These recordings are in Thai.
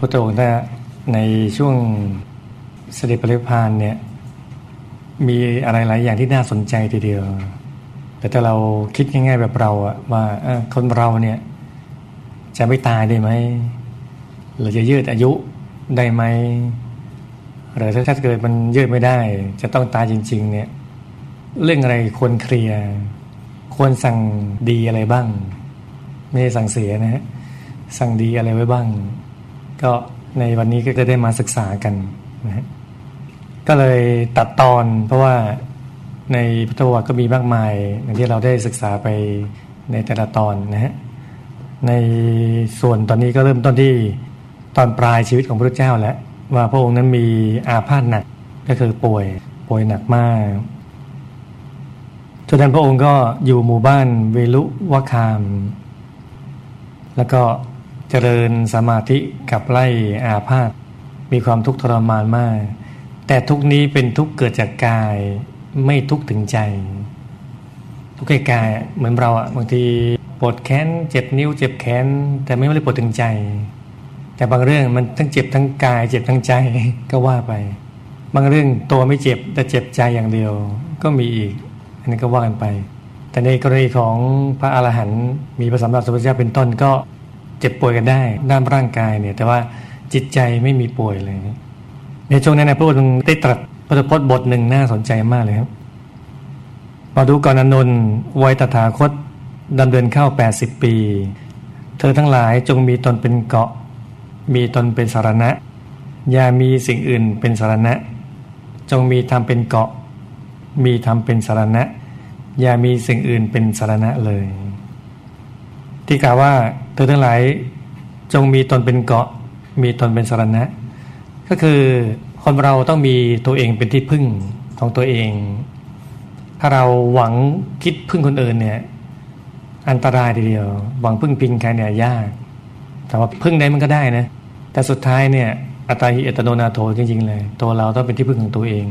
พุทธองค์ในช่วงเสด็จปริพานเนี่ยมีอะไรหลายอย่างที่น่าสนใจทีเดียว แต่ถ้าเราคิดง่ายๆแบบเราอะว่าคนเราเนี่ยจะไม่ตายได้ไหมหรือจะยืดอายุได้ไหมหรือถ้าเกิดมันยืดไม่ได้ จะต้องตายจริง ๆ เนี่ย เรื่องอะไรควรเคลียร์ควรสั่งดีอะไรบ้าง ไม่ใช่สั่งเสียนะฮะสั่งดีอะไรไว้บ้าง ก็ในวันนี้ก็จะได้มาศึกษากันนะฮะก็เลยตัดตอนเพราะว่าในพุทธวรรษก็มีมากมายอย่างที่เราได้ศึกษาไปในแต่ละตอนนะฮะในส่วนตอนนี้ก็เริ่มต้นที่ตอนปลายชีวิตของพระเจ้าแล้วว่าพระองค์นั้นมีอาพาธหนักก็คือป่วยป่วยหนักมากจนนั้นพระองค์ก็อยู่หมู่บ้านเวลุวะคาม แล้วก็ เจริญสมาธิกับไล่อาพาธมีความทุกข์ทรมานมาก แต่ทุกนี้เป็นทุกเกิดจากกาย ไม่ทุกถึงใจ ทุกข์กายเหมือนเราอะบางทีปวดแขนเจ็บนิ้ว เจ็บแขน แต่ไม่ได้ปวดถึงใจ แต่บางเรื่องมันทั้งเจ็บทั้งกาย เจ็บทั้งใจก็ว่าไป บางเรื่องตัวไม่เจ็บแต่เจ็บใจอย่างเดียวก็มีอีก อันนี้ก็ว่ากันไป แต่ในกรณีของพระอรหันต์มีพระสัมมาสัมพุทธเจ้าเป็นต้นก็ เจ็บป่วยกันได้ ด้านร่างกายเนี่ย แต่ว่าจิตใจไม่มีป่วยเลย ในช่วงนั้นนะพระองค์ได้ตรัสพระพจน์บทหนึ่งน่าสนใจมากเลยครับมาดูก่อนอนนท์วัยตถาคตดำเนินเข้าแปดสิบปี เธอทั้งหลายจงมีตนเป็นเกาะ มีตนเป็นสารณะ อย่ามีสิ่งอื่นเป็นสารณะ จงมีธรรมเป็นเกาะ มีธรรมเป็นสารณะ อย่ามีสิ่งอื่นเป็นสารณะเลย ที่กล่าวว่าเธอทั้งหลายจงมีตนเป็นเกาะ มีตนเป็นสรณะ ก็คือคนเราต้องมีตัวเองเป็นที่พึ่งของตัวเอง ถ้าเราหวังคิดพึ่งคนอื่นเนี่ย อันตรายทีเดียว หวังพึ่งพิงใครเนี่ยยาก แต่ว่าพึ่งได้มันก็ได้นะ แต่สุดท้ายเนี่ยอัตาหิอัตโนนาโถจริงๆเลย ตัวเราต้องเป็นที่พึ่งของตัวเอง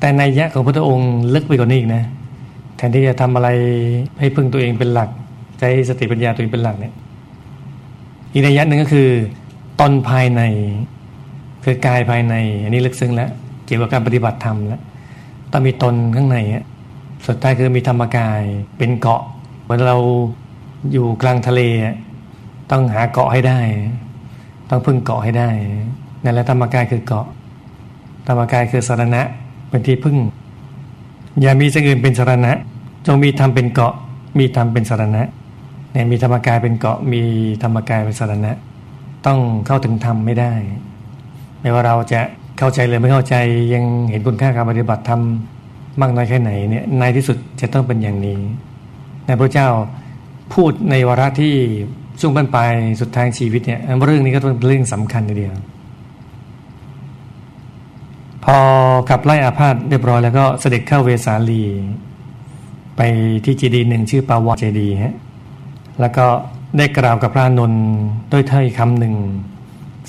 แต่ในยะของพระองค์ลึกไปกว่านี้อีกนะ แทนที่จะทำอะไรให้พึ่งตัวเองเป็นหลัก ใจสติปัญญาตัวเองเป็นหลักเนี่ยอีกในยะหนึ่งก็คือตนภายในคือกายภายใน อันนี้ลึกซึ้งแล้ว เกี่ยวกับการปฏิบัติธรรมแล้วต้องมีตนข้างในสุดท้ายคือมีธรรมกายเป็นเกาะเหมือนเราอยู่กลางทะเลต้องหาเกาะให้ได้ ต้องพึ่งเกาะให้ได้นั่นแหละธรรมกายคือเกาะ ธรรมกายคือสารณะเป็นที่พึ่ง อย่ามีสิ่งอื่นเป็นสารณะ จงมีธรรมเป็นเกาะ มีธรรมเป็นสารณะ เนี่ยมีธรรมกายเป็นเกาะมีธรรมกายเป็นสารณะ ต้องเข้าถึงธรรมไม่ได้ ไม่ว่าเราจะเข้าใจหรือไม่เข้าใจยังเห็นคุณค่าการปฏิบัติธรรมมากน้อยแค่ไหนเนี่ยในที่สุดจะต้องเป็นอย่างนี้ในพระเจ้าพูดในวาระที่ช่วงบรรปลายสุดท้ายชีวิตเนี่ยเรื่องนี้ก็เป็นเรื่องสำคัญทีเดียว พอขับไล่อาพาธเรียบร้อยแล้วก็เสด็จเข้าเวสาลี ไปที่เจดีหนึ่งชื่อปาวาเจดีฮะ แล้วก็ได้กล่าวกับพระนนท์ด้วยถ้อยคำหนึ่ง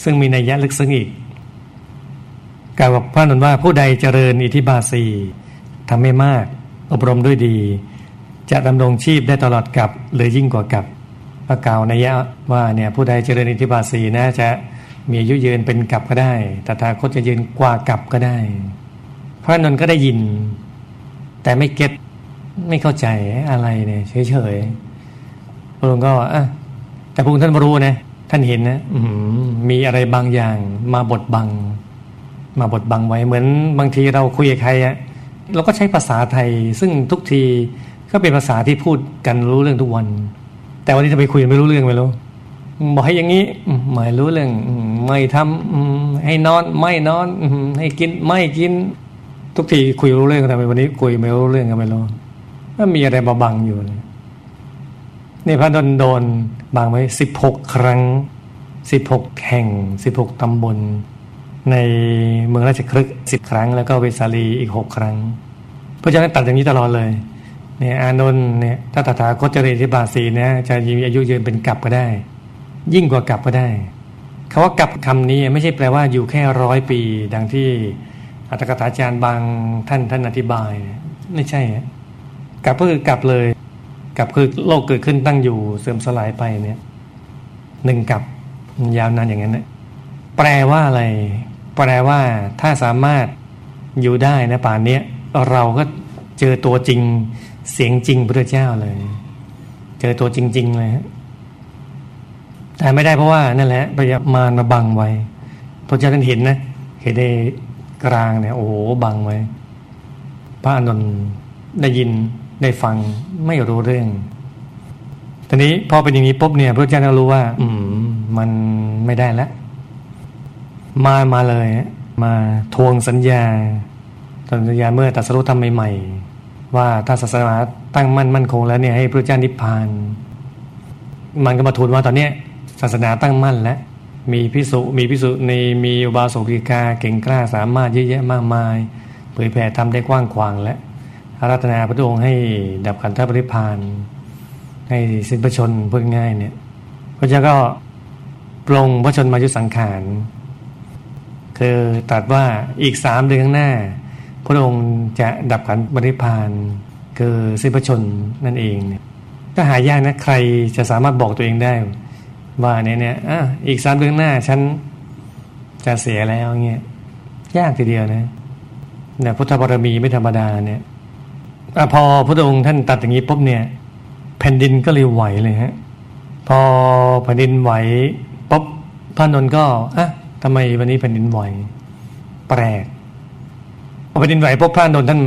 ซึ่งมีนัยยะลึกซึ้งอีกกล่าวกับพระนนท์ว่าผู้ใดเจริญอิทธิบาสีทำให้มาก อบรมด้วยดี จะดำรงชีพได้ตลอดกับหรือยิ่งกว่ากับพระกาวในยยะว่าเนี่ยผู้ใดเจริญอิทธิบาสีนะจะมีอายุยืนเป็นกับก็ได้แต่ถ้าคตจะยืนกว่ากับก็ได้ พระนนท์ก็ได้ยิน แต่ไม่เก็ตไม่เข้าใจอะไรเนี่ยเฉยๆ พระองค์ก็อะแต่พระองค์ท่านรู้นะท่านเห็นนะมีอะไรบางอย่าง มาบดบัง มาบดบังไว้เหมือนบางทีเราคุยกับใครอะเราก็ใช้ภาษาไทย ซึ่งทุกทีก็เป็นภาษาที่พูดกันรู้เรื่องทุกวัน แต่วันนี้จะไปคุยไม่รู้เรื่องไม่รู้บอกให้อย่างนี้ไม่รู้เรื่องไม่ทำให้นอน ไม่นอนให้กินไม่กิน ทุกทีคุยรู้เรื่องแต่วันนี้คุยไม่รู้เรื่องกันไม่รู้มันมีอะไรบาบังอยู่ นี่พระดนโดนบางไว้สิบหกครั้งสิบหกแห่งสิบหกตำบล ในเมืองราชครึกสิบครั้ง แล้วก็เวสาลีอีกหกครั้ง เพราะฉะนั้นตัดอย่างนี้ตลอดเลยเนี่ยอานนท์เนี่ยถ้าตถาคตเจริญที่บาสีเนี่ยจะมีอายุยืนเป็นกลับก็ได้ ยิ่งกว่ากลับก็ได้คาว่ากลับคำนี้ไม่ใช่แปลว่าอยู่แค่ร้อยปี ดังที่อัตถกถาจารย์บางท่านท่านอธิบาย ไม่ใช่กลับก็คือกลับเลย กับคือโลกเกิดขึ้นตั้งอยู่เสื่อมสลายไปเนี่ยหนึ่งกับยาวนานอย่างนั้นนะแปลว่าอะไร แปลว่า ถ้าสามารถอยู่ได้นะป่านนี้เราก็เจอตัวจริง เสียงจริงพระเจ้าเลย เจอตัวจริง ๆ เลยแต่ไม่ได้เพราะว่านั่นแหละพยามารมาบังไว้พระเจ้าท่านเห็นนะเห็นในกลางเนี่ยโอ้โหบังไว้ พระอนุนได้ยิน ได้ฟังไม่รู้เรื่องตอนนี้พอเป็นอย่างนี้ปุ๊บเนี่ยพระเจ้าก็รู้ว่า อืม มันไม่ได้แล้วมามาเลย มาทวงสัญญาสัญญาเมื่อตัสรุปทำใหม่ๆว่าถ้าศาสนาตั้งมั่นมั่นคงแล้วเนี่ยให้พระเจ้านิพพาน มันก็มาทูลว่าตอนเนี้ยศาสนาตั้งมั่นแล้วมีพิสุมีพิสุในมีอุบาสกกิกาเก่งกล้าสามารถเยอะแยะมากมาย เผยแผ่ทำได้กว้างขวางและ อารัธนาพระองค์ให้ดับขันธปริพานให้สิ้นพระชนเพูดง่ายเนี่ยพระเจ้าก็ปรงพระชนมายุสังขารคือตรัสว่าอีกสามเดือนข้างหน้า พระองค์จะดับขันธบริพานคือสิ้นพระชนนั่นเองเนี่ยก็หายากนะใครจะสามารถบอกตัวเองได้ ว่าเนี่ยเนี่ยอะอีกสามเดือนหน้าฉันจะเสียแล้วเงี้ยยากทีเดียวนะเนี่ยพุทธบารมีไม่ธรรมดาเนี่ย อพอพระองค์ท่านตัดอย่างนี้ปุ๊บเนี่ย แผ่นดินก็เลยไหวเลยฮะพอแผ่นดินไหวปุ๊บพระนนท์ก็อะทำไมวันนี้แผ่นดินไหว แปลกพอแผ่นดินไหวปุ๊บพระนนท์ท่าน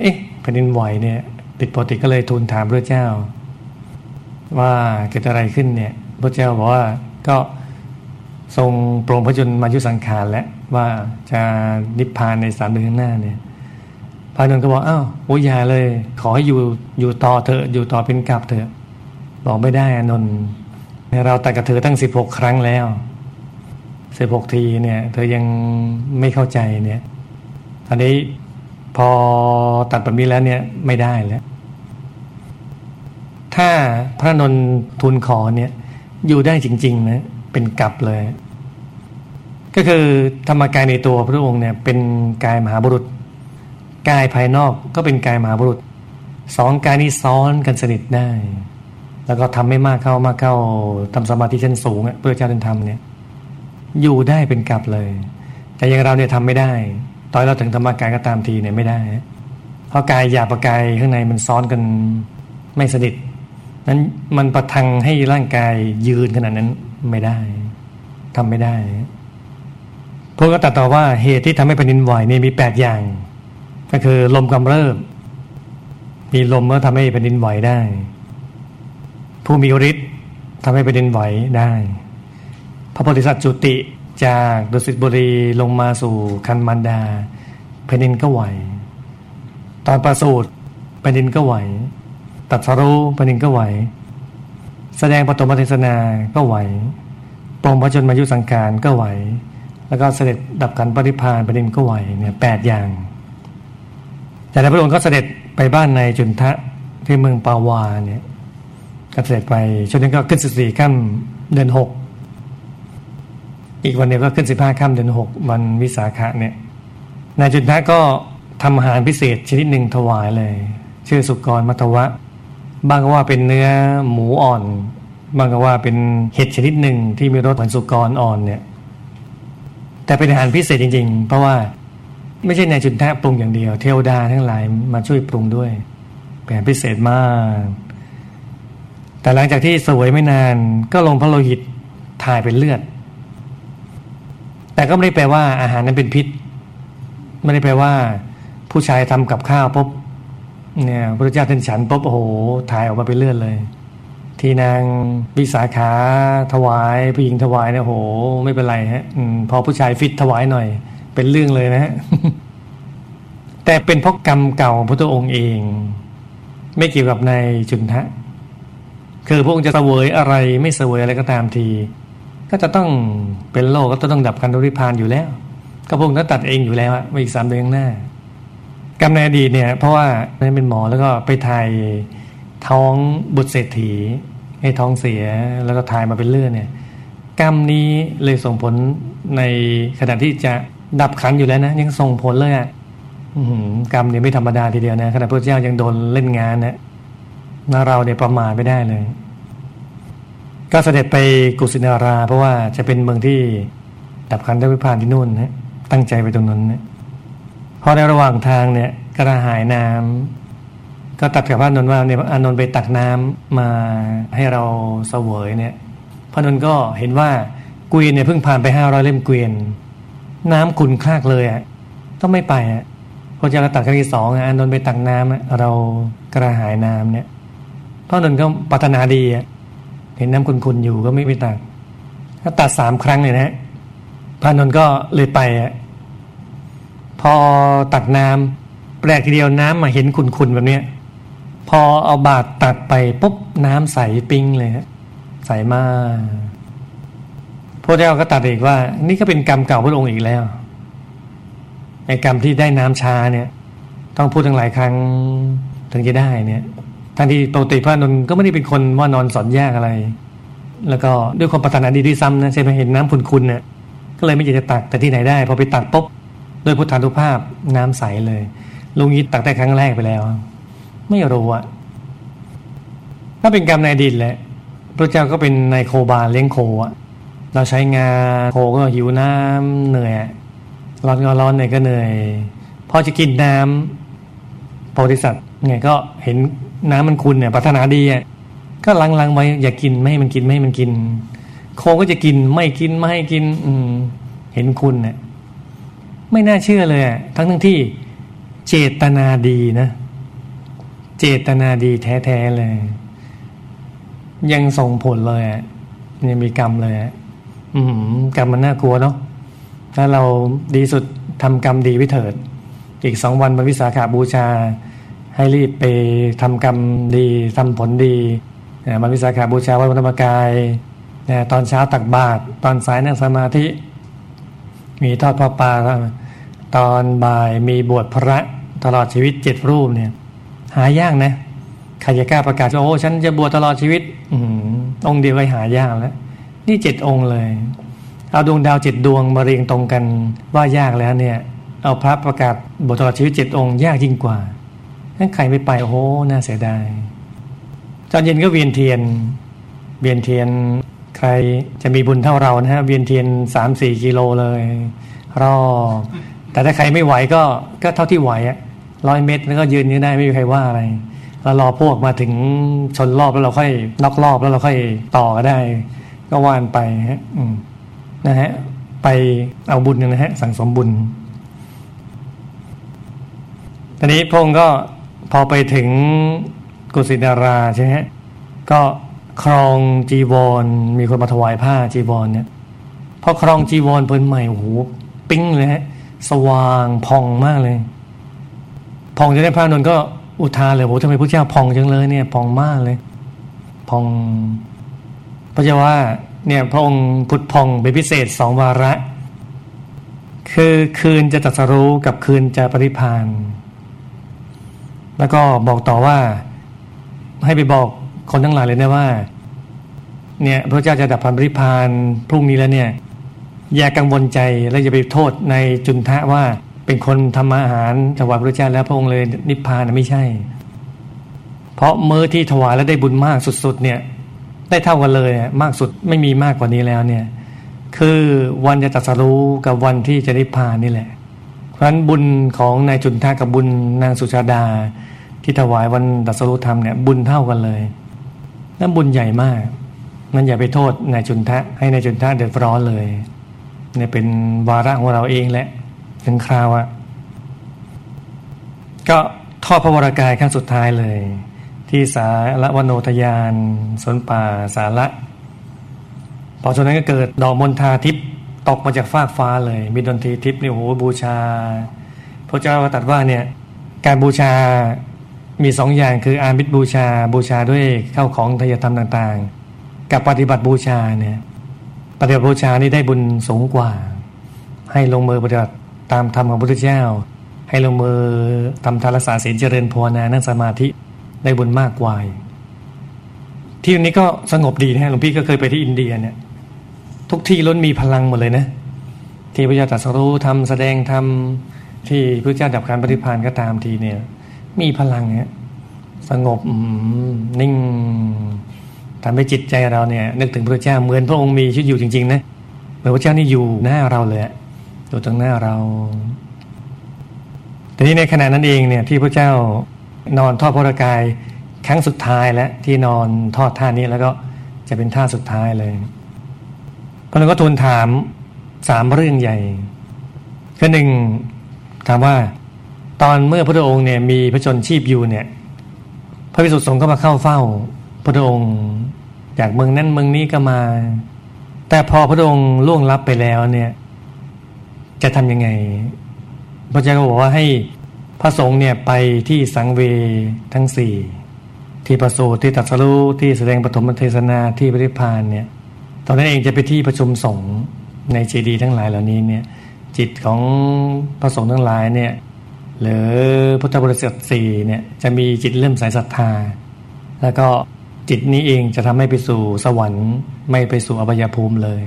เอ๊ะแผ่นดินไหวเนี่ยผิดปกติก็เลยทูลถามพระเจ้า ว่าเกิดอะไรขึ้นเนี่ย พระเจ้าบอกว่าก็ทรงโปรงพระชนมายุสังขารแล้วว่าจะนิพพานในสามเดือนข้างหน้าเนี่ย พระนนท์ก็บอกอ้าวโอ้ยอย่าเลย ขอให้อยู่อยู่ต่อเถอะอยู่ต่อเป็นกับเถอะบอกไม่ได้อนนท์เราตัดกับเธอตั้งสิบหกครั้งแล้วสิบหกทีเนี่ย เธอยังไม่เข้าใจเนี่ยอันนี้พอตัดแบบนี้แล้วเนี่ยไม่ได้แล้วถ้าพระนนท์ทูลขอเนี่ย อยู่ได้จริง ๆ นะ เป็นกลับเลย ก็คือธรรมกายในตัวพระองค์เนี่ย เป็นกายมหาบุรุษ กายภายนอกก็เป็นกายมหาบุรุษสองกายนี้ซ้อนกันสนิทได้ แล้วก็ทำไม่มากเข้ามากเข้าทำสมาธิชั้นสูงเพื่อเจ้าเดินธรรมเนี่ยอยู่ได้เป็นกลับเลย แต่อย่างเราเนี่ยทำไม่ได้ ตอนเราถึงธรรมกายก็ตามทีเนี่ยไม่ได้ เพราะกายหยาบกายข้างในมันซ้อนกันไม่สนิทนั้นมันประทังให้ร่างกายยืนขนาดนั้นไม่ได้ทำไม่ได้พวกก็ตัดต่อว่าเหตุที่ทำให้แผ่นดินไหวเนี่ยมีแปดอย่าง ก็คือลมกำเริบมีลมก็ทำให้แผ่นดินไหวได้ ผู้มีฤทธิ์ทำให้แผ่นดินไหวได้ พระโพธิสัตว์จุติจากดุสิตบุรีลงมาสู่คันมันดาแผ่นดินก็ไหว ตอนประสูติแผ่นดินก็ไหว ตัดสรู้แผ่นดินก็ไหว แสดงปฐมเทศนาก็ไหวปรงพระชนมายุสังการก็ไหว แล้วก็เสด็จดับกันปริพานแผ่นดินก็ไหวเนี่ยแปดอย่าง แต่ในพระองค์ก็เสด็จไปบ้านในจุนทะที่เมืองปาวาเนี่ยก็เสด็จไปช่วงนั้นก็ขึ้นสิบสี่ค่ำเดือนหกอีกวันเดียวก็ขึ้นสิบห้าค่ำเดือนหกวันวิสาขะเนี่ยนายจุนทะก็ทำอาหารพิเศษชนิดหนึ่งถวายเลย ชื่อสุกรมัทวะ บางก็ว่าเป็นเนื้อหมูอ่อน บางก็ว่าเป็นเห็ดชนิดหนึ่งที่มีรสเหมือนสุกรอ่อนเนี่ย แต่เป็นอาหารพิเศษจริง ๆ เพราะว่า ไม่ใช่นายจุนทะปรุงอย่างเดียว เทวดาทั้งหลายมาช่วยปรุงด้วยแผนพิเศษมาก แต่หลังจากที่สวยไม่นานก็ลงพระโลหิตถ่ายเป็นเลือด แต่ก็ไม่ได้แปลว่าอาหารนั้นเป็นพิษ ไม่ได้แปลว่า ผู้ชายทำกับข้าวปุ๊บเนี่ยพระเจ้าท่านฉันปุ๊บโอ้โหถ่ายออกมาเป็นเลือดเลย ที่นางวิสาขาถวายผู้หญิงถวายเนี่ยโหไม่เป็นไรฮะพอผู้ชายฟิตถวายหน่อย เป็นเรื่องเลยนะฮะแต่เป็นเพราะกรรมเก่าพระองค์เอง ไม่เกี่ยวกับในจุนทะ คือพระองค์จะเสวยอะไรไม่เสวยอะไรก็ตามที ก็จะต้องเป็นโลกก็ต้องดับกันโดริพานอยู่แล้ว ก็พระองค์นั้นตัดเองอยู่แล้วอะอีกสามเดือนหน้ากรรมในอดีตเนี่ย เพราะว่านั้นเป็นหมอแล้วก็ไปถ่ายท้องบุตรเศรษฐี ให้ท้องเสียแล้วก็ถ่ายมาเป็นเลือดเนี่ย กรรมนี้เลยส่งผลในขณะที่จะ ดับขันอยู่แล้วนะ ยังส่งผลเลยอะกรรมเนี่ยไม่ธรรมดาทีเดียวนะขณะพระเจ้ายังโดนเล่นงานนะนาเราเนี่ยประมาทไม่ได้เลย ก็เสด็จไปกุสินารา เพราะว่าจะเป็นเมืองที่ดับขันธวิพานที่นู่นนะตั้งใจไปตรงนั้นนะพอในระหว่างทางเนี่ยกระหายน้ำก็ตัดกับพระนนท์ว่าเนี่ยอานนท์ไปตักน้ำมาให้เราเสวยเนี่ย พระนนท์ก็เห็นว่าเกวียนเนี่ยเพิ่งผ่านไปห้าร้อยเล่มเกวียน น้ำขุ่นคลากเลยอะต้องไม่ไปอะพระเจ้าตักครั้งที่สองอานนท์ไปตักน้ำเรากระหายน้ำเนี่ยพระนนท์ก็ปรารถนาดีอะเห็นน้ำขุ่นๆอยู่ก็ไม่ไปตักก็ตัดสามครั้งเลยนะพระนนท์ก็เลยไปอะพอตักน้ำแปลกทีเดียวน้ำมาเห็นขุ่นๆแบบเนี้ยพอเอาบาตรตักไปปุ๊บน้ำใสปิ้งเลยฮะใสมาก พระเจ้าก็ตัดอีกว่า นี่ก็เป็นกรรมเก่าพระองค์อีกแล้วไอ้กรรมที่ได้น้ำชาเนี่ย ต้องพูดทั้งหลายครั้งถึงจะได้เนี่ยทันทีปกติพระนนท์ก็ไม่ได้เป็นคนว่านอนสอนยากอะไร แล้วก็ด้วยความปรารถนาดีด้วยซ้ำนะใช่ไหมเห็นน้ำคุณๆเนี่ยก็เลยไม่อยากจะตักแต่ที่ไหนได้พอไปตักปุ๊บด้วยพุทธานุภาพน้ำใสเลยลุงยิดตักได้ครั้งแรกไปแล้ว ไม่รู้อะถ้าเป็นกรรมในอดีตแหละพระเจ้าก็เป็นนายโคบาลเลี้ยงโคอะ เราใช้งานโคก็หิวน้ำเหนื่อยร้อนก็ร้อนเหนื่อยก็เหนื่อยพอจะกินน้ำโพธิสัตว์ไงก็เห็นน้ำมันคุณเนี่ยปรารถนาดีอะก็ลังๆไว้อย่ากินไม่ให้มันกินไม่ให้มันกิน โคก็จะกินไม่กินไม่ให้กิน อืม เห็นคุณเนี่ยไม่น่าเชื่อเลยอะทั้งทั้งที่เจตนาดีนะ เจตนาดีแท้ๆเลย ยังส่งผลเลยอะยังมีกรรมเลยอะ อืกรรมมันน่ากลัวเนาะถ้าเราดีสุดทำกรรมดีว้เถิด อีกสองวันวันวิสาขาบูชา ให้รีบไปทำกรรมดีทำผลดีวันวิสาขาบูชาวันธรรมกายตอนเช้าตักบาตรตอนสายนั่งสมาธิ มีทอดพระปาตอนบ่ายมีบวชพระตลอดชีวิตเจ็ดรูปเนี่ย หายากนะใครจะกล้าประกาศว่าโอ้ฉันจะบวชตลอดชีวิต อืองเดียวก็หายากแล้ว นี่เจ็ดองค์เลย เอาดวงดาวเจ็ดดวงมาเรียงตรงกันว่ายากแล้วเนี่ย เอาพระประกาศบวชตลอดชีวิตเจ็ดองค์ยากยิ่งกว่าถ้าใครไม่ไปโอ้โหน่าเสียดายตอนเย็นก็เวียนเทียน เวียนเทียนใครจะมีบุญเท่าเรานะฮะเวียนเทียนสามสี่กิโลเลยรอบแต่ถ้าใครไม่ไหวก็ก็เท่าที่ไหวอะร้อยเมตรแล้วก็ยืนยืนได้ไม่มีใครว่าอะไรเรารอพวกมาถึงชนรอบแล้วเราค่อยล็อกรอบแล้วเราค่อยต่อก็ได้ ก็ว่านไปฮะนะฮะ ไปเอาบุญนะฮะ สั่งสมบุญตอนนี้พงก็พอไปถึงกุศินาราใช่ไหมก็ครองจีวร มีคนมาถวายผ้าจีวรเนี่ยพอครองจีวรเพิ่นใหม่โอ้โหปิ้งเลยฮะ สว่างพองมากเลยพองจะได้พระนนท์ก็อุทานเลยโอ้ทำไมพระเจ้าพองจังเลยเนี่ยพองมากเลย พอง พระเจ้าว่าเนี่ยพระองค์พุทธพองเป็นพิเศษสองวาระ คือคืนจะตัดสรู้กับคืนจะปริพานแล้วก็บอกต่อว่าให้ไปบอกคนทั้งหลายเลยนะว่า เนี่ยพระเจ้าจะดับพันปริพานพรุ่งนี้แล้วเนี่ย อย่ากังวลใจและอย่าไปโทษในจุนทะว่าเป็นคนทำอาหารถวายพระเจ้าแล้วพระองค์เลยนิพพานไม่ใช่ เพราะเมื่อที่ถวายแล้วได้บุญมากสุด ๆ เนี่ย ได้เท่ากันเลยมากสุดไม่มีมากกว่านี้แล้วเนี่ย คือวันจะตัดสรู้กับวันที่จะนิพพานนี่แหละ เพราะฉะนั้นบุญของนายจุนทะกับบุญนางสุชาดา ที่ถวายวันตัดสรู้ธรรมเนี่ยบุญเท่ากันเลยนั่นบุญใหญ่มากนั่นอย่าไปโทษนายจุนทะให้นายจุนทะเดือดร้อนเลยเนี่ยเป็นวาระของเราเองแหละถึงคราวอะก็ทอดพระวรากายขั้นสุดท้ายเลย ที่สาละวโนทยานสนป่าสาระ พอจากนั้นก็เกิดดอกมณฑาทิพย์ตกมาจากฟากฟ้าเลย มีดนตรีทิพย์นี่โอ้โหบูชา พระเจ้าก็ตัดว่าเนี่ยการบูชามีสองอย่างคืออามิตรบูชาบูชาด้วยเข้าของทยธรรมต่างๆ กับปฏิบัติบูชาเนี่ยปฏิบัติบูชานี่ได้บุญสูงกว่า ให้ลงมือปฏิบัติตามธรรมของพระพุทธเจ้า ให้ลงมือทำทานรักษาศีลเจริญภาวนานั่งสมาธิ ได้บุญมากกว่าที่นี้ก็สงบดีนะหลวงพี่ก็เคยไปที่อินเดียเนี่ย ทุกที่ล้นมีพลังหมดเลยนะ ที่พระเจ้าตรัสรู้ทำแสดงทำที่พระเจ้าดับการปฏิพานก็ตามทีเนี่ย มีพลังเนี่ยสงบนิ่งทำให้จิตใจเราเนี่ย นึกถึงพระเจ้าเหมือนพระองค์มีชีวิตอยู่จริงๆนะพระพุทธเจ้านี่อยู่หน้าเราเลยอยู่ตรงหน้าเรา แต่นี้ในขณะนั้นเองเนี่ยที่พระเจ้า นอนทอดพระกาย ครั้งสุดท้ายแล้วที่นอนทอดท่านี้แล้วก็จะเป็นท่าสุดท้ายเลยพระองค์ก็ทูลถามสามเรื่องใหญ่คือหนึ่งถามว่าตอนเมื่อพระองค์เนี่ยมีพระชนชีพอยู่เนี่ย พระพิสุทธิ์สงฆ์ก็มาเข้าเฝ้า พระองค์จากเมืองนั้นเมืองนี้ก็มา แต่พอพระองค์ล่วงลับไปแล้วเนี่ย จะทำยังไง พระเจ้าก็บอกว่าให้ พระสงฆ์เนี่ยไปที่สังเวทั้งสี่ที่ประสูติที่ตัดสรู้ที่แสดงปฐมเทศนาที่ปริพานเนี่ยตอนนั้นเองจะไปที่ประชุมสงฆ์ในเจดีย์ทั้งหลายเหล่านี้เนี่ยจิตของพระสงฆ์ทั้งหลายเนี่ยหรือพุทธบริษัทสี่เนี่ยจะมีจิตเริ่มสายศรัทธา แล้วก็จิตนี้เองจะทำให้ไปสู่สวรรค์ ไม่ไปสู่อบายภูมิเลย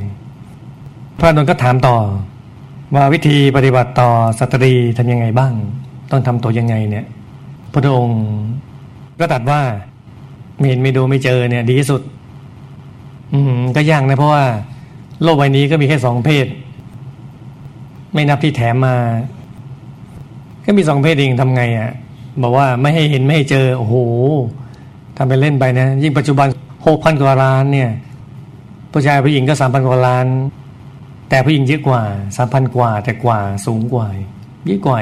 พระนนท์ก็ถามต่อว่าวิธีปฏิบัติต่อสตรีทำยังไงบ้าง ต้องทำตัวยังไงเนี่ย พระองค์ก็ตัดว่าไม่เห็นไม่ดูไม่เจอเนี่ย ดีที่สุด อืมก็ยากนะเพราะว่า โลกใบนี้ก็มีแค่สองเพศ ไม่นับที่แถมมา ก็มีสองเพศเองทำไงอะ่ะ บอกว่าไม่ให้เห็นไม่ให้เจอ โอ้โหทำไปเล่นไปนะ ยิ่งปัจจุบันหกพันกว่าล้านเนี่ย ผู้ชายผู้หญิงก็สามพันกว่าล้าน แต่ผู้หญิงเยอะกว่าสามพันกว่า แต่กว่าสูงกว่าเยอะกว่า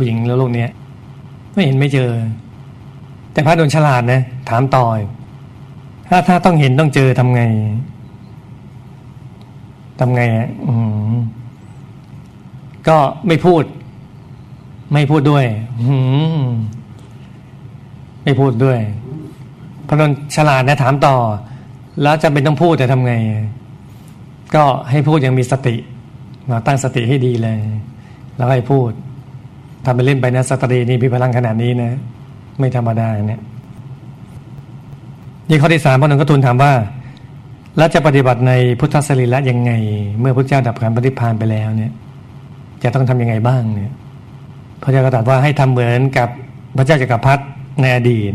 ผู้หญิงแล้วโลกนี้ไม่เห็นไม่เจอ แต่พระโดนฉลาดนะ ถามต่อยถ้าถ้าต้องเห็นต้องเจอทำไงทำไงอะอืมก็ไม่พูด ไม่พูดด้วย อืมไม่พูดด้วย พระนนฉลาดนะถามต่อ แล้วจะเป็นต้องพูดแต่ทำไง ก็ให้พูดอย่างมีสติเราตั้งสติให้ดีเลย แล้วให้พูด ทำไปเล่นไปนะสตรีนี่มีพลังขนาดนี้นะ ไม่ธรรมดาเนี่ยนี่ข้อที่สามพระนนก็ทูลถามว่าแล้วจะปฏิบัติในพุทธสรีระยังไง เมื่อพระเจ้าดับการปฏิพานไปแล้วเนี่ย จะต้องทํำยังไงบ้างเนี่ยพระเจ้าก็ตรัสว่าให้ทำเหมือนกับพระเจ้าจักรพรรดิในอดีต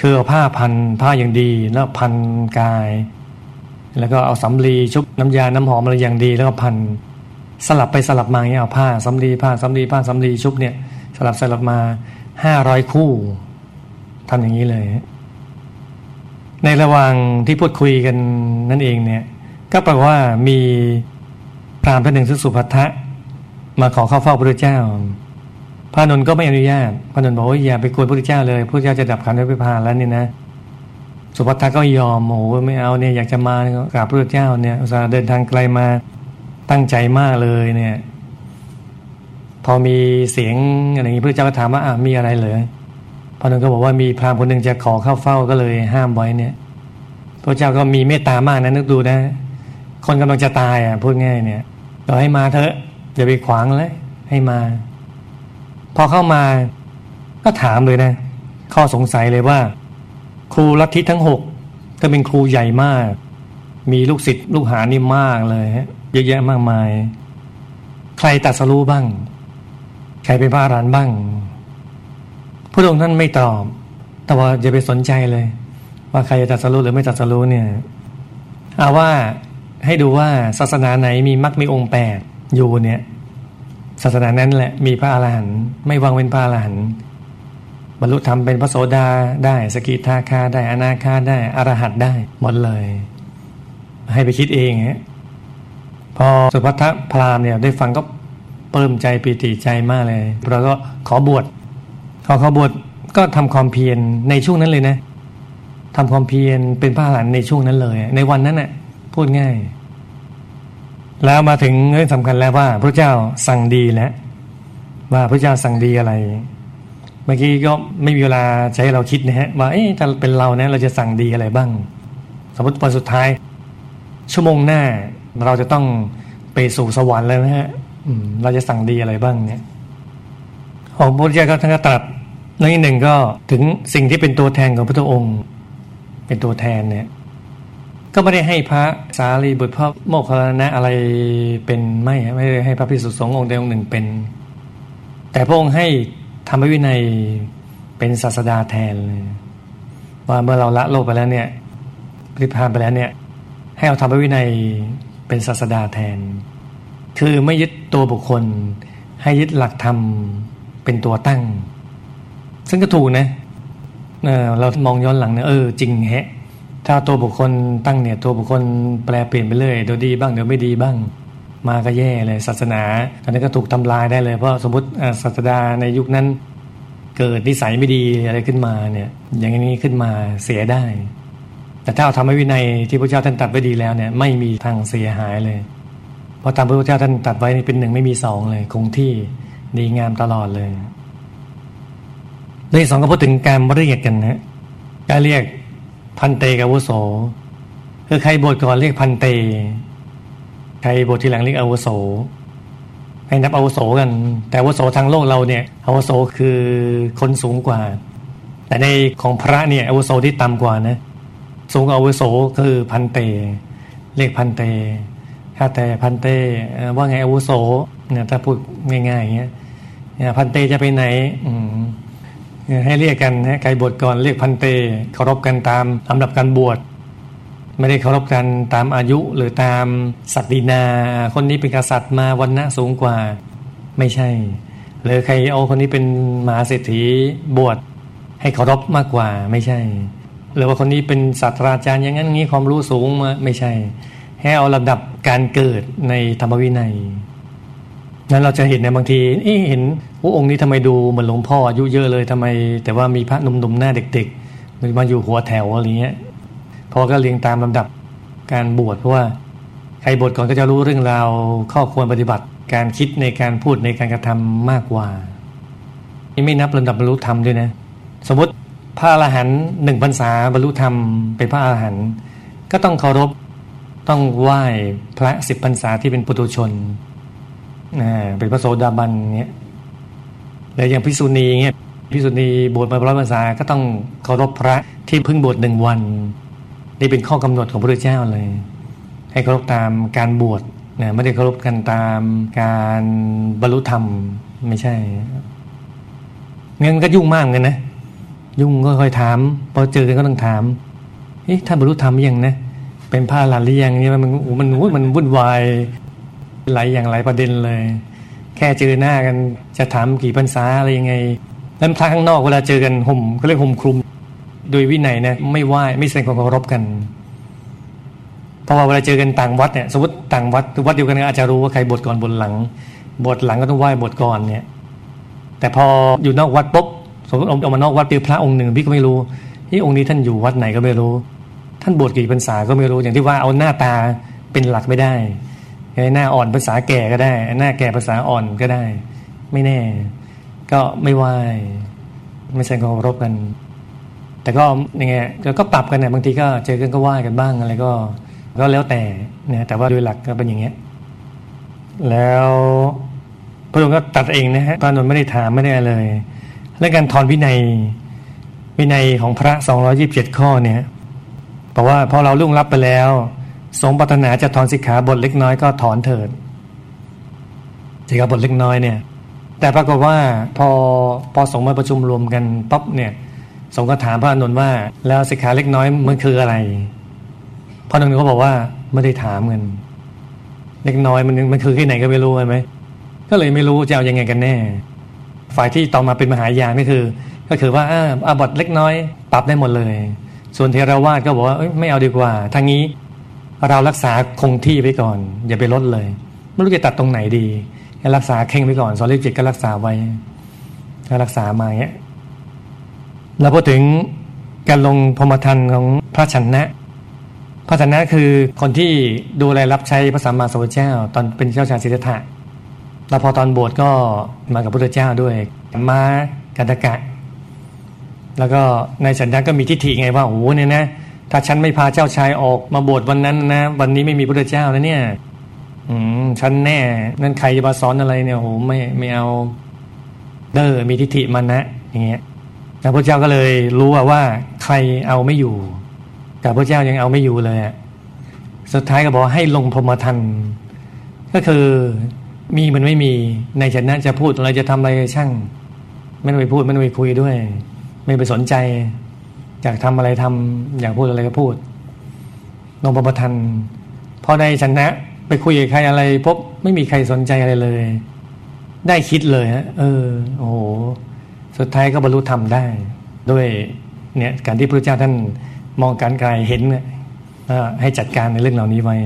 คือเอาผ้าพันผ้าอย่างดีแล้วพันกาย แล้วก็เอาสำลีชุบน้ำยาน้ำหอมอะไรอย่างดีแล้วก็พัน สลับไปสลับมาเนี่ยเอาผ้าสำลีผ้าสำลีผ้าสำลีชุบเนี่ย สลับสลับมาห้าร้อยคู่ทำอย่างนี้เลย ในระหว่างที่พูดคุยกันนั่นเองเนี่ย ก็แปลว่ามีพรามท่านหนึ่งซึ่งสุภัทะมาขอเข้าเฝ้าพระเจ้า พระนนท์ก็ไม่อนุญาต พระนนท์บอกว่าอย่าไปกวนพระพุทธเจ้าเลยพระเจ้าจะดับขันธ์ไว้พานแล้วนี่นะ สุภัททก็ยอมโอ้ไม่เอาเนี่ยอยากจะมากราบพระเจ้าเนี่ยอุตส่าห์เดินทางไกลมา ตั้งใจมากเลยเนี่ย พอมีเสียงอะไรอย่างนี้พระเจ้าก็ถามว่าอะมีอะไรเหรอพระนนท์ก็บอกว่ามีพราหมณ์คนหนึ่งจะขอเข้าเฝ้าก็เลยห้ามไว้เนี่ย พระเจ้าก็มีเมตตามากนะนึกดูนะ คนกำลังจะตายอะพูดง่ายเนี่ยก็ให้มาเถอะอย่าไปขวางเลยให้มา พอเข้ามาก็ถามเลยนะ ข้อสงสัยเลยว่า ครูลัทธิทั้งหกก็เป็นครูใหญ่มาก มีลูกศิษย์ลูกหานี่มากเลยฮะ ยอะแยะมากมาย ใครตัดสรู้บ้าง ใครเป็นพระอรหันต์บ้าง พระองค์ท่านไม่ตอบ แต่ว่าอย่าไปสนใจเลย ว่าใครจะตัดสรู้หรือไม่ตัดสรู้เนี่ยเอาว่าให้ดูว่าศาสนาไหนมีมรรคมีองค์แปดอยู่เนี่ยศาสนานั้นแหละมีพระอรหันต์ไม่วางเป็นพระอรหันต์บรรลุธรรมเป็นพระโสดาได้สกิทาคาได้อนาคาได้อรหัตได้หมดเลย ให้ไปคิดเองฮะ พอสุภัทพรามเนี่ยได้ฟังก็เปิ่มใจปีติใจมากเลยเราก็ขอบวชขอขอบวชก็ทำความเพียรในช่วงนั้นเลยนะทำความเพียรเป็นพระอรหันในช่วงนั้นเลย ในวันนั้นน่ะพูดง่าย แล้วมาถึงเรื่องสำคัญแล้วว่า พระเจ้าสั่งดีแล้วว่าพระเจ้าสั่งดีอะไร เมื่อกี้ก็ไม่มีเวลาใช้เราคิดนะฮะว่าเอ๊ะถ้าเป็นเราเนี่ยเราจะสั่งดีอะไรบ้าง สมมติวันสุดท้าย ชั่วโมงหน้า เราจะต้องไปสู่สวรรค์แล้วนะฮะเราจะสั่งดีอะไรบ้างเนี่ย ของพระเจ้าก็ท่านก็ตรัสเรื่องหนึ่งก็ถึงสิ่งที่เป็นตัวแทนของพระองค์ เป็นตัวแทนเนี่ย ก็ไม่ได้ให้พระสารีบุตรพระโมคคัลลานะอะไรเป็นไม่ไม่ได้ให้พระพิสุสงฆ์องค์ใดองค์หนึ่งเป็น แต่พระองค์ให้ทำวินัยเป็นศาสดาแทนเลยว่าเมื่อเราละโลกไปแล้วเนี่ยริพานไปแล้วเนี่ย ให้เอาทำวินัย เป็นศาสดาแทน คือไม่ยึดตัวบุคคล ให้ยึดหลักธรรมเป็นตัวตั้ง ซึ่งก็ถูกนะเเรามองย้อนหลังเนี่ยเออจริงแฮะ ถ้าตัวบุคคลตั้งเนี่ยตัวบุคคลแปลเปลี่ยนไปเรื่อยเดี๋ยวดีบ้างเดี๋ยวไม่ดีบ้าง มาก็แย่เลยศาสนาตอนนี้ก็ถูกทำลายได้เลยเพราะสมมติศาสดาในยุคนั้น เกิดนิสัยไม่ดีอะไรขึ้นมาเนี่ย อย่างนี้ขึ้นมาเสียได้ แต่ถ้าเอาทำให้วินัยที่พระเจ้าท่านตัดไว้ดีแล้วเนี่ยไม่มีทางเสียหายเลย เพราะตามพระเจ้าท่านตัดไว้เป็นหนึ่งไม่มีสองเลย คงที่ดีงามตลอดเลยในสองก็พูดถึงการเรียกกันนะการเรียกพันเตกับวุโสคือใครบทก่อนเรียกพันเต ใครบททีหลังเรียกอวุโสให้นับอาวุโสกัน แต่อาวุโสทางโลกเราเนี่ยอาวุโสคือคนสูงกว่า แต่ในของพระเนี่ยอาวุโสที่ต่ำกว่านะ สูงอาวุโสคือพันเตเรียกพันเตถ้าแต่พันเตว่าไงอาวุโสเนี่ยถ้าพูดง่ายๆอย่างเงี้ยพันเตจะไปไหน อืให้เรียกกันนะใครบวชก่อนเรียกพันเตเคารพกันตามลำดับการบวชไม่ได้เคารพกันตามอายุหรือตามศักดินา คนนี้เป็นกษัตริย์มาวันณะสูงกว่า ไม่ใช่ หรือใครเอาคนนี้เป็นมหาเศรษฐีบวชให้เคารพมากกว่าไม่ใช่ หรือว่าคนนี้เป็นศาสตราจารย์อย่างนั้นงี้ความรู้สูงมาไม่ใช่ ให้เอาลำดับการเกิดในธรรมวินัยนั้นเราจะเห็นในบางที เอ๊เห็นว่าองค์นี้ทำไมดูเหมือนหลวงพ่ออายุเยอะเลยทำไม แต่ว่ามีพระหนุ่มๆหน้าเด็กๆมันมาอยู่หัวแถวอะไรเงี้ยพอก็เรียงตามลำดับการบวชเพราะว่าใครบวชก่อนก็จะรู้เรื่องราวข้อควรปฏิบัติการคิดในการพูดในการกระทำมากกว่า นี่ไม่นับลำดับบรรลุธรรมด้วยนะ สมมติ พระอรหันต์หนึ่งพรรษาบรรลุธรรมเป็นพระอรหันต์ก็ต้องเคารพต้องไหว้พระสิบพรรษาที่เป็นปุถุชนเป็นพระโสดาบันเงี้ยแล้วอย่างพิษุณีเงี้ยพิษุณีบวชมาร้อยพรรษาก็ต้องเคารพพระที่เพิ่งบวชหนึ่งวัน นี่เป็นข้อกำหนดของพระเจ้าเลย ให้เคารพตามการบวชนะไม่ได้เคารพกันตามการบรรลุธรรมไม่ใช่งั้นก็ยุ่งมากเลยนะ ยุ่งก็ค่อยถาม พอเจอกันก็ต้องถามเฮ้ยท่านบรรลุธรรมยังนะเป็นพระหลานหรือยังเนี่ยมันมันมันวุ่นวายหลายอย่างหลายประเด็นเลย แค่เจอหน้ากันจะถามกี่พรรษาอะไรยังไงแล้วทางข้างนอกเวลาเจอกันห่มก็เรียกห่มคลุม โดยวินัยนะไม่ไหว้ไม่แสดงความเคารพกันเพราะว่าเวลาเจอกันต่างวัดเนี่ยสมมติต่างวัดวัดเดียวกันอาจจะรู้ว่าใครบทก่อนบทหลัง บทหลังก็ต้องไหว้บทก่อนเนี่ยแต่พออยู่นอกวัดปุ๊บ สมมติออกมานอกวัดเจอพระองค์หนึ่งพี่ก็ไม่รู้ที่องค์นี้ท่านอยู่วัดไหนก็ไม่รู้ ท่านบวชกี่พรรษาก็ไม่รู้อย่างที่ว่าเอาหน้าตาเป็นหลักไม่ได้หน้าอ่อนภาษาแก่ก็ได้ หน้าแก่ภาษาอ่อนก็ได้ ไม่แน่ ก็ไม่ไหวไม่ใช่เคารพกัน แต่ก็ยังไงก็ปรับกันเนี่ยบางทีก็เจอกันก็ไหวกันบ้างอะไรก็ ก็แล้วแต่เนี่ยแต่ว่าโดยหลักก็เป็นอย่างเงี้ยแล้วพระองค์ก็ตัดเองนะฮะตอนนั้นไม่ได้ถามไม่ได้เลย และการถอนวินัยวินัยของพระสองยิบเจ็ดข้อเนี่ยบอกว่าพอเราล่วงลับไปแล้ว สงปรารถนาจะถอนสิกขาบทเล็กน้อยก็ถอนเถิดสิกขาบทเล็กน้อยเนี่ย แต่ปรากฏว่าพอพอสงมาประชุมรวมกันปั๊บเนี่ย สงก็ถามพระอนุนว่า แล้วสิกขาเล็กน้อยมันคืออะไรพระอนุนก็บอกว่าไม่ได้ถามเงินเล็กน้อยมันมันคือที่ไหนก็ไม่รู้ใช่ไหมก็เลยไม่รู้จะเอายังไงกันแน่ ฝ่ายที่ต่อมาเป็นมหายานก็คือ ก็คือว่าอาบัตเล็กน้อยปรับได้หมดเลย ส่วนเทราวาสก็บอกว่าไม่เอาดีกว่าทางนี้เรารักษาคงที่ไว้ก่อน อย่าไปลดเลย ไม่รู้จะตัดตรงไหนดีให้รักษาเข่งไว้ก่อนสอนเล็จิตก็รักษาไว้ก็รักษามาอย่างเงี้ยเราพูดถึงการลงพรมทันของพระชนะพระชนะคือคนที่ดูแลรับใช้พระสัมมาสัมพุทธเจ้า ตอนเป็นเจ้าชายสิทธัตถะ แล้วพอตอนบวชก็มากับพระพุทธเจ้าด้วยมากันตะกะ แล้วก็ในสัญญาก็มีทิฏฐิไงว่าโอ้โหเนี่ยนะถ้าฉันไม่พาเจ้าชายออกมาบวชวันนั้นนะวันนี้ไม่มีพระเจ้าแล้วเนี่ย อืมฉันแน่นั่นใครจะมาสอนอะไรเนี่ยโอ้โหไม่ไม่เอาเด้อมีทิฏฐิมันนะอย่างเงี้ยแต่พระเจ้าก็เลยรู้ว่าว่าใครเอาไม่อยู่ แต่พระเจ้ายังเอาไม่อยู่เลยสุดท้ายก็บอกให้ลงพรมทันก็คือ มีมันไม่มีในฉันนั้นจะพูดอะไรจะทำอะไรช่าง ไม่ต้องไปพูดไม่ต้องไปคุยด้วย ไม่ไปสนใจ อยากทำอะไรทำอยากพูดอะไรก็พูดลงประทันพอได้ชนะ ไปคุยกับใครอะไรพบไม่มีใครสนใจอะไรเลย ได้คิดเลยฮะเออ โอ้โหสุดท้ายก็บรรลุธรรมได้ ด้วยเนี่ยการที่พระเจ้าท่านมองการไกลเห็นเนี่ยให้จัดการในเรื่องเหล่านี้ไว้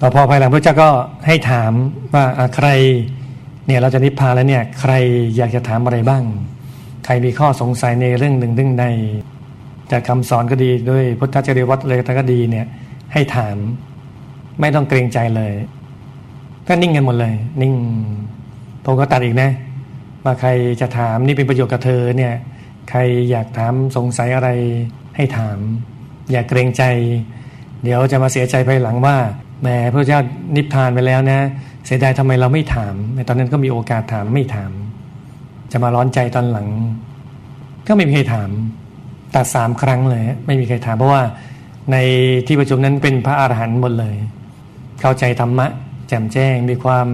ต่อพอภายหลังพระเจ้าก็ให้ถามว่าใครเนี่ยเราจะนิพพานแล้วเนี่ยใครอยากจะถามอะไรบ้าง ใครมีข้อสงสัยในเรื่องหนึ่งเรื่องใดจากคำสอนก็ดีด้วยพุทธเจริวัตรเลยก็ดีเนี่ยให้ถามไม่ต้องเกรงใจเลยก็นิ่งกันหมดเลย นิ่งผมก็ตัดอีกนะว่าใครจะถามนี่เป็นประโยชน์กับเธอเนี่ย ใครอยากถามสงสัยอะไรให้ถาม อย่าเกรงใจ เดี๋ยวจะมาเสียใจภายหลังว่า แหมพระเจ้านิพพานไปแล้วนะ เสียดายทำไมเราไม่ถามตอนนั้นก็มีโอกาสถามไม่ถาม จะมาร้อนใจตอนหลัง ก็ไม่มีใครถามตัดสามครั้งเลย ไม่มีใครถาม เพราะว่าในที่ประชุมนั้นเป็นพระอาหารหันต์หมดเลย เข้าใจธรรมะแจ่มแจ้งมีความ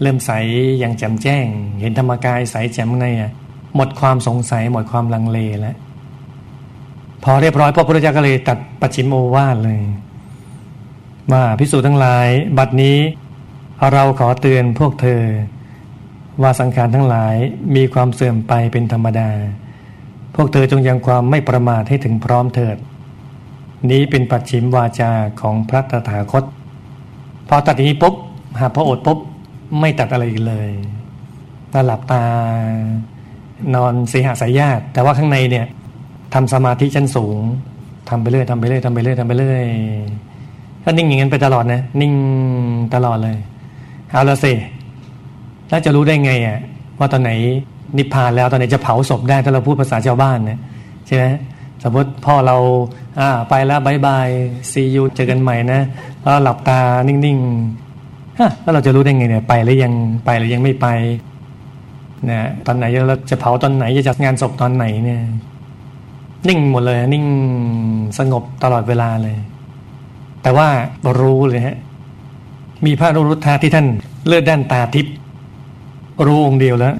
เริ่มใสอย่างแจ่มแจ้ง เห็นธรรมกายใสแจ่มในหมดความสงสัยหมดความลังเลแล้วพอเรียบร้อยพระพุทธเจ้าก็เลยตัดปัจฉิมโอวาทเลย ว่าพิสูจน์ทั้งหลาย บัดนี้เราขอเตือนพวกเธอ ว่าสังขารทั้งหลายมีความเสื่อมไปเป็นธรรมดา พวกเธอจงยังความไม่ประมาทให้ถึงพร้อมเถิด นี้เป็นปัจฉิมวาจาของพระตถาคต พอตัดนี้ปุ๊บหาพระโอษฐ์ปุ๊บไม่ตัดอะไรอีกเลยตาหลับตานอนสีหาสายญาติ แต่ว่าข้างในเนี่ยทำสมาธิชั้นสูงทำไปเรื่อยทำไปเรื่อยทำไปเรื่อยทำไปเรื่อย็นิ่งอย่างนั้นไปตลอดนะ นิ่งตลอดเลยเอาละสิแล้วจะรู้ได้ไงอะว่าตอนไหนนิพพานแล้วตอนไหนจะเผาศพได้ถ้าเราพูดภาษาชาวบ้านเนี่ยใช่ไหมสมมติพ่อเราอ่าไปแล้วบายบายซียูเจอกันใหม่นะแล้วหลับตานิ่งๆฮะแล้วเราจะรู้ได้ไงเนี่ยไปหรือยังไปหรือยังไม่ไปนะตอนไหนเราจะเผาตอนไหนจะจัดงานศพตอนไหนเนี่ยนิ่งหมดเลยนิ่งสงบตลอดเวลาเลย แต่ว่ารู้เลยฮะมีพระรุทธาที่ท่านเลือดด้านตาทิพย์รู้องค์เดียวแล้ว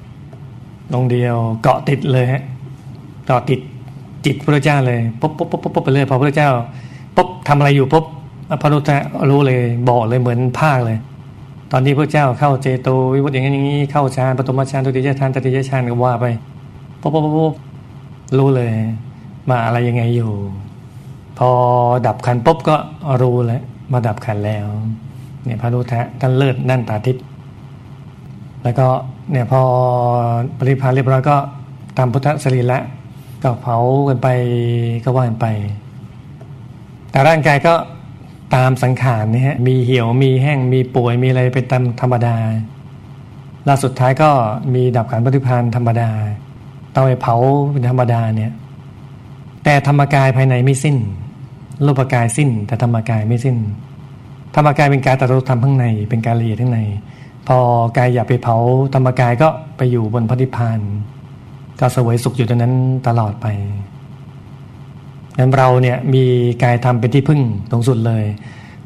องเดียวเกาะติดเลยฮะเกาะติดจิตพระเจ้าเลยปุ๊บปุ๊บปุ๊บปุ๊บไปเลยพอพระเจ้าปุ๊บทำอะไรอยู่ปุ๊บพระรุทธะรู้เลยบอกเลยเหมือนภาคเลย ตอนที่พระเจ้าเข้าเจโตวิวัตอย่างนี้อย่างนี้เข้าฌานปฐมฌานตุติยฌานตติยฌานก็ว่าไปปุ๊บปุ๊บปุ๊บรู้เลยมาอะไรยังไงอยู่ พอดับขันปุ๊บก็รู้แล้วมาดับขันแล้วเนี่ยพระรุทะท่านเลิศนั่นตาทิพย์แล้วก็เนี่ยพอปริพานเรียบร้อยก็ตามพุทธสรีละก็เผากันไปก็ว่ากันไป แต่ร่างกายก็ตามสังขารนี่ฮะมีเหี่ยวมีแห้งมีป่วยมีอะไรเป็นตามธรรมดาล่าสุดท้ายก็มีดับขันปฏิพานธรรมดาต้อไปเผาเป็นธรรมดาเนี่ยแต่ธรรมกายภายในไม่สิ้น รูปกายสิ้น แต่ธรรมกายไม่สิ้น ธรรมกายเป็นการตัดรูปธรรมข้างใน เป็นการละเอียดข้างใน พอกายอย่าไปเผาธรรมกายก็ไปอยู่บนพระนิพพานก็สวยสุขอยู่ตรงนั้นตลอดไปนั้นเราเนี่ยมีกายธรรมเป็นที่พึ่งตรงสุดเลย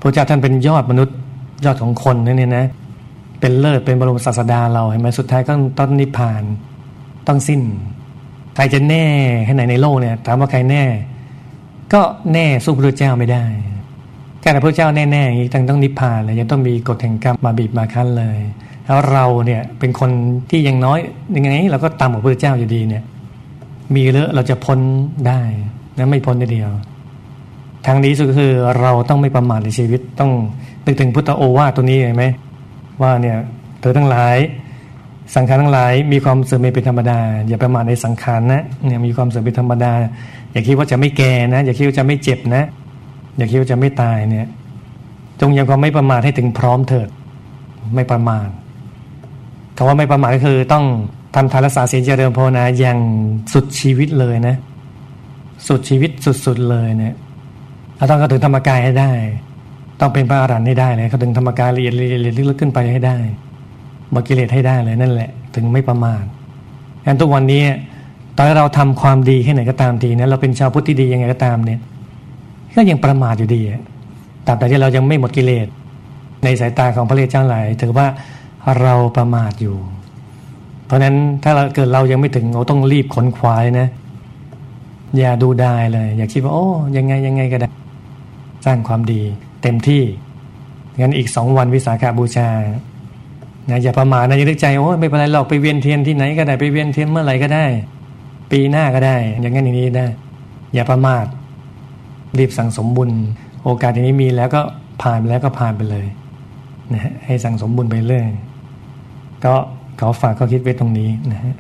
พระเจ้าท่านเป็นยอดมนุษย์ยอดของคนนั่นเนี่ยนะเป็นเลิศเป็นบรมศาสดาเราเห็นไหมสุดท้ายก็ต้องนิพพานต้องสิ้นใครจะแน่แค่ไหนในโลกเนี่ยถามว่าใครแน่ ก็แน่สู้พระเจ้าไม่ได้แค่พระเจ้าแน่ๆอย่างนี้ต้องต้องนิพพานเลยยังต้องมีกฎแห่งกรรมมาบีบมาคั้นเลย แล้วเราเนี่ยเป็นคนที่ยังน้อยยังไงเราก็ต่ำกว่าพระเจ้าอยู่ดีเนี่ย มีเลอะเราจะพ้นได้นะไม่พ้นเดียว ทางนี้สุดก็คือเราต้องไม่ประมาทในชีวิตต้องนึกถึงพุทธโอวาทตัวนี้เห็นไหมว่าเนี่ยเธอทั้งหลาย สังขารทั้งหลาย มีความเสื่อมเป็นธรรมดา อย่าประมาทในสังขารนะเนี่ยมีความเสื่อมเป็นธรรมดา อย่าคิดว่าจะไม่แก่นะ อย่าคิดว่าจะไม่เจ็บนะ อย่าคิดว่าจะไม่ตายเนี่ย จงยังความไม่ประมาทให้ถึงพร้อมเถิด ไม่ประมาทคำว่าไม่ประมาทก็คือต้องทำทานรักษาศีลเจริญภาวนาอย่างสุดชีวิตเลยนะ สุดชีวิตสุดๆเลยเนี่ยเราต้องเข้าถึงธรรมกายให้ได้ ต้องเป็นพระอรหันต์ให้ได้เลยเข้าถึงธรรมกายละเอียดละเอียดลึกขึ้นไปให้ได้บกิเลสให้ได้เลยนั่นแหละ ถึงไม่ประมาทงั้นทุกวันนี้ ตอนเราทำความดีแค่ไหนก็ตามทีนะเราเป็นชาวพุทธที่ดียังไงก็ตามเนี่ยก็ยังประมาทอยู่ดีตราบใดที่เรายังไม่หมดกิเลส ในสายตาของพระเลเจ้าหลายถือว่าเราประมาทอยู่ เพราะฉะนั้นถ้าเราเกิดเรายังไม่ถึงเราต้องรีบขนขวายนะ อย่าดูได้เลย อย่าคิดว่าโอ้ยังไงยังไงก็ได้ สร้างความดี เต็มที่งั้นอีกสองวันวิสาขาบูชานะอย่าประมาทนะอย่านึกใจโอ้ไม่เป็นไรหรอกไปเวียนเทียนที่ไหนก็ได้ไปเวียนเทียนเมื่อไหร่ก็ได้ ปีหน้าก็ได้ อย่างนั้นอย่างนี้ได้ อย่าประมาทรีบสั่งสมบุญ โอกาสอย่างนี้มีแล้วก็ผ่านไปแล้วก็ผ่านไปเลยนะให้สั่งสมบุญไปเรื่อยก็ขอฝากข้อคิดไว้ตรงนี้นะฮะ